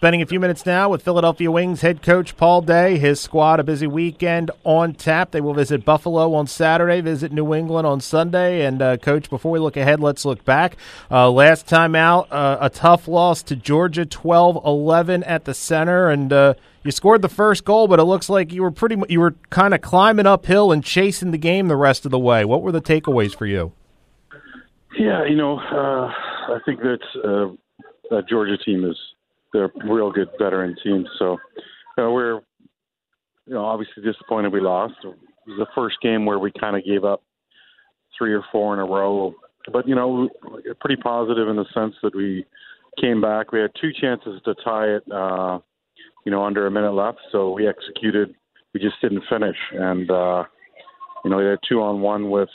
Spending a few minutes now with Philadelphia Wings head coach Paul Day. His squad a busy weekend on tap. They will visit Buffalo on Saturday, visit New England on Sunday. And uh, coach, before we look ahead, let's look back. Uh, last time out, uh, a tough loss to Georgia, 12-11 at the center, and uh, you scored the first goal, but it looks like you were pretty you were kind of climbing uphill and chasing the game the rest of the way. What were the takeaways for you? Yeah, you know, uh, I think that uh, that Georgia team is they're real good veteran teams. So uh, we're, you know, obviously disappointed we lost. It was the first game where we kind of gave up three or four in a row. But you know, pretty positive in the sense that we came back. We had two chances to tie it, uh, you know, under a minute left. So we executed. We just didn't finish, and uh, you know, we had two on one with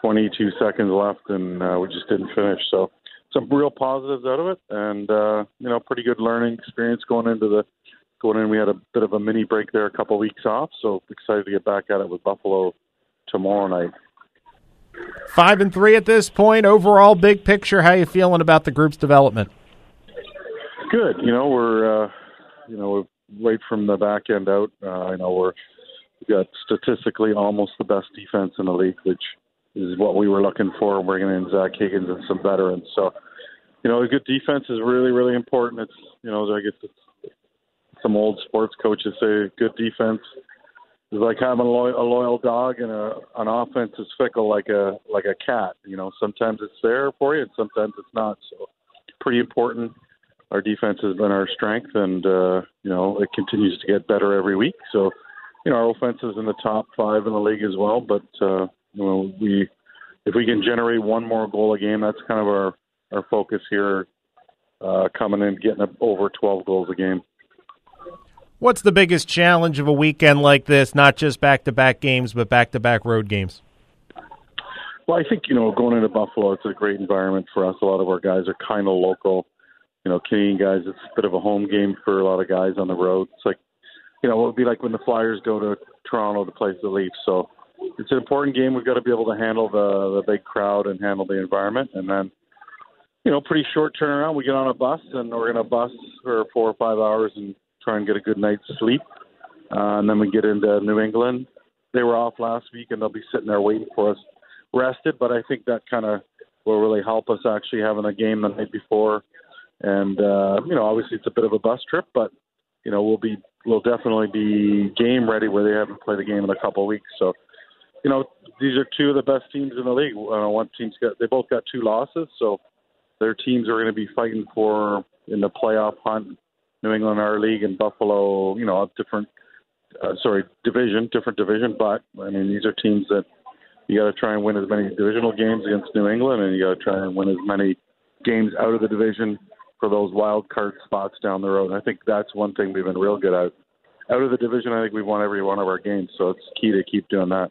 22 seconds left, and uh, we just didn't finish. So some real positives out of it, and uh, you know, pretty good learning experience going into the going in. We had a bit of a mini break there, a couple of weeks off, so excited to get back at it with Buffalo tomorrow night. Five and three at this point. Overall, big picture, how you feeling about the group's development? Good. You know, we're uh, you know we're right from the back end out. Uh, you know, we're we've got statistically almost the best defense in the league, which is what we were looking for, bringing in Zach Higgins and some veterans. So, you know, a good defense is really, really important. It's, you know, I guess it's, some old sports coaches say good defense is like having a loyal, a loyal dog, and a, an offense is fickle like a like a cat. You know, sometimes it's there for you, and sometimes it's not. So, pretty important. Our defense has been our strength, and uh, you know it continues to get better every week. So, you know, our offense is in the top five in the league as well. But uh, you know, we if we can generate one more goal a game, that's kind of our our focus here, uh, coming in getting over 12 goals a game. What's the biggest challenge of a weekend like this? Not just back to back games, but back to back road games. Well, I think you know going into Buffalo, it's a great environment for us. A lot of our guys are kind of local, you know, Canadian guys. It's a bit of a home game for a lot of guys on the road. It's like, you know, it would be like when the Flyers go to Toronto to play the Leafs. So it's an important game. We've got to be able to handle the the big crowd and handle the environment, and then you know, pretty short turnaround. We get on a bus and we're going to bus for four or five hours and try and get a good night's sleep, uh, and then we get into New England. They were off last week and they'll be sitting there waiting for us rested, but I think that kind of will really help us actually having a game the night before. And uh, you know, obviously it's a bit of a bus trip, but you know, we'll be we'll definitely be game ready where they haven't played a game in a couple of weeks. So you know, these are two of the best teams in the league. Uh, one team's got they both got two losses, so their teams are going to be fighting for in the playoff hunt. New England, our league, and Buffalo, you know, a different, uh, sorry, division, different division. But I mean, these are teams that you got to try and win as many divisional games against New England, and you got to try and win as many games out of the division for those wild card spots down the road. And I think that's one thing we've been real good at. Out of the division, I think we've won every one of our games, so it's key to keep doing that.